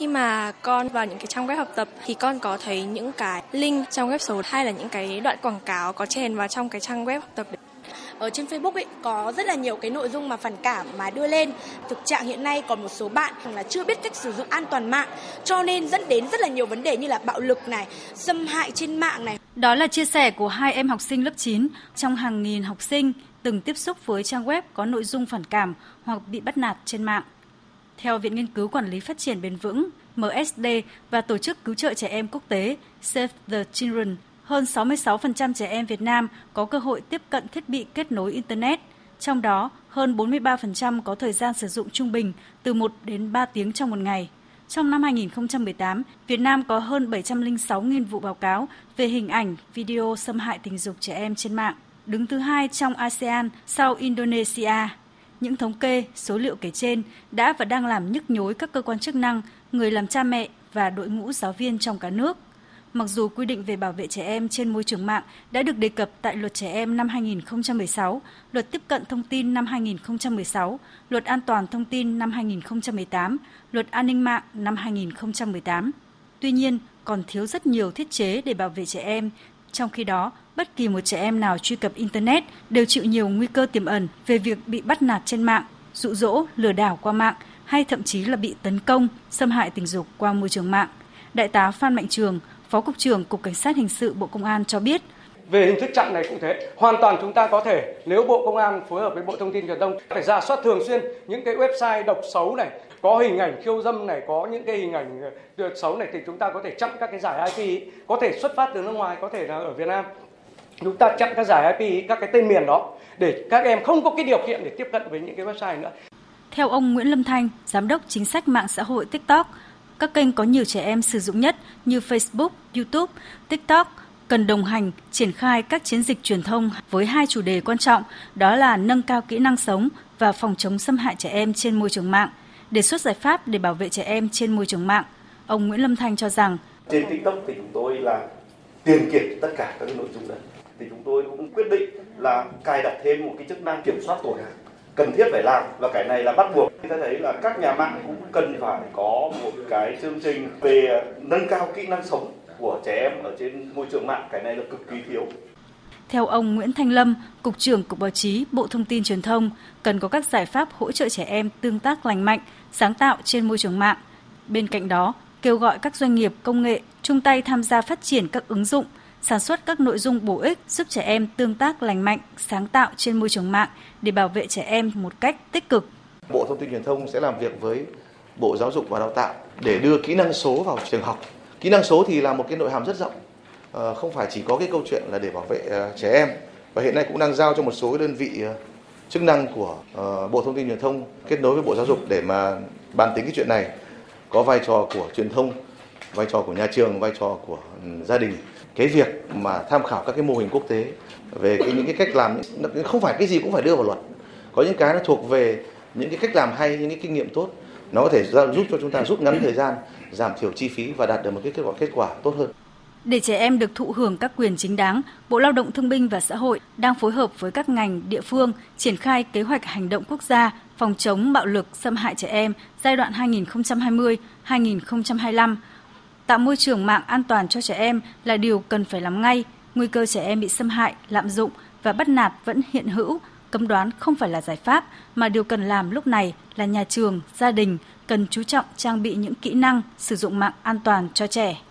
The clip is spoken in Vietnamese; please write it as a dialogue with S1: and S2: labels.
S1: Khi mà con vào những cái trang web học tập thì con có thấy những cái link trong web số hay là những cái đoạn quảng cáo có chèn vào trong cái trang web học tập đấy
S2: ở trên Facebook ấy có rất là nhiều cái nội dung mà phản cảm mà đưa lên. Thực trạng hiện nay còn một số bạn là chưa biết cách sử dụng an toàn mạng cho nên dẫn đến rất là nhiều vấn đề như là bạo lực này, xâm hại trên mạng này.
S3: Đó là chia sẻ của hai em học sinh lớp 9 trong hàng nghìn học sinh từng tiếp xúc với trang web có nội dung phản cảm hoặc bị bắt nạt trên mạng. Theo Viện Nghiên cứu Quản lý Phát triển Bền vững MSD và Tổ chức Cứu trợ Trẻ Em Quốc tế Save the Children, hơn 66% trẻ em Việt Nam có cơ hội tiếp cận thiết bị kết nối Internet. Trong đó, hơn 43% có thời gian sử dụng trung bình từ 1 đến 3 tiếng trong một ngày. Trong năm 2018, Việt Nam có hơn 706.000 vụ báo cáo về hình ảnh, video xâm hại tình dục trẻ em trên mạng, đứng thứ hai trong ASEAN sau Indonesia. Những thống kê, số liệu kể trên đã và đang làm nhức nhối các cơ quan chức năng, người làm cha mẹ và đội ngũ giáo viên trong cả nước. Mặc dù quy định về bảo vệ trẻ em trên môi trường mạng đã được đề cập tại Luật Trẻ Em năm 2016, Luật Tiếp cận Thông tin năm 2016, Luật An toàn Thông tin năm 2018, Luật An ninh mạng năm 2018. Tuy nhiên, còn thiếu rất nhiều thiết chế để bảo vệ trẻ em. Trong khi đó, bất kỳ một trẻ em nào truy cập Internet đều chịu nhiều nguy cơ tiềm ẩn về việc bị bắt nạt trên mạng, dụ dỗ, lừa đảo qua mạng hay thậm chí là bị tấn công, xâm hại tình dục qua môi trường mạng. Đại tá Phan Mạnh Trường, Phó Cục trưởng Cục Cảnh sát Hình sự Bộ Công an cho biết.
S4: Về hình thức chặn này cũng thế, hoàn toàn chúng ta có thể nếu Bộ Công an phối hợp với Bộ Thông tin Truyền thông phải ra soát thường xuyên những cái website độc xấu này, có hình ảnh khiêu dâm này, có những cái hình ảnh được xấu này thì chúng ta có thể chặn các cái giải IP có thể xuất phát từ nước ngoài, có thể là ở Việt Nam. Chúng ta chặn các giải IP, các cái tên miền đó để các em không có cái điều kiện để tiếp cận với những cái website nữa.
S3: Theo ông Nguyễn Lâm Thanh, giám đốc chính sách mạng xã hội TikTok, các kênh có nhiều trẻ em sử dụng nhất như Facebook, YouTube, TikTok cần đồng hành triển khai các chiến dịch truyền thông với hai chủ đề quan trọng, đó là nâng cao kỹ năng sống và phòng chống xâm hại trẻ em trên môi trường mạng, đề xuất giải pháp để bảo vệ trẻ em trên môi trường mạng. Ông Nguyễn Lâm Thanh cho rằng
S5: trên TikTok thì chúng tôi là tiền kiểm tất cả các nội dung đấy thì chúng tôi cũng quyết định là cài đặt thêm một cái chức năng kiểm soát tuổi hại cần thiết phải làm và cái này là bắt buộc. Chúng ta thấy là các nhà mạng cũng cần phải có một cái chương trình về nâng cao kỹ năng sống của trẻ em ở trên môi trường mạng, cái này là cực kỳ thiếu.
S3: Theo ông Nguyễn Thanh Lâm, Cục trưởng Cục Báo chí, Bộ Thông tin Truyền thông, cần có các giải pháp hỗ trợ trẻ em tương tác lành mạnh, sáng tạo trên môi trường mạng. Bên cạnh đó, kêu gọi các doanh nghiệp công nghệ chung tay tham gia phát triển các ứng dụng, sản xuất các nội dung bổ ích giúp trẻ em tương tác lành mạnh, sáng tạo trên môi trường mạng để bảo vệ trẻ em một cách tích cực.
S6: Bộ Thông tin Truyền thông sẽ làm việc với Bộ Giáo dục và Đào tạo để đưa kỹ năng số vào trường học. Kỹ năng số thì là một cái nội hàm rất rộng, ờ, không phải chỉ có cái câu chuyện là để bảo vệ ờ, trẻ em. Và hiện nay cũng đang giao cho một số đơn vị ờ, chức năng của Bộ Thông tin Truyền thông kết nối với Bộ Giáo dục để mà bàn tính cái chuyện này. Có vai trò của truyền thông, vai trò của nhà trường, vai trò của ừ, gia đình. Cái việc mà tham khảo các cái mô hình quốc tế về cái, những cái cách làm không phải cái gì cũng phải đưa vào luật. Có những cái nó thuộc về những cái cách làm hay những cái kinh nghiệm tốt. Nó có thể giúp cho chúng ta rút ngắn thời gian giảm thiểu chi phí và đạt được một cái kết quả kết quả tốt hơn.
S3: Để trẻ em được thụ hưởng các quyền chính đáng, Bộ Lao động Thương binh và Xã hội đang phối hợp với các ngành địa phương triển khai kế hoạch hành động quốc gia phòng chống bạo lực xâm hại trẻ em giai đoạn 2020-2025 Tạo môi trường mạng an toàn cho trẻ em là điều cần phải làm ngay. Nguy cơ trẻ em bị xâm hại, lạm dụng và bắt nạt vẫn hiện hữu, cấm đoán không phải là giải pháp, mà điều cần làm lúc này là nhà trường, gia đình cần chú trọng trang bị những kỹ năng sử dụng mạng an toàn cho trẻ.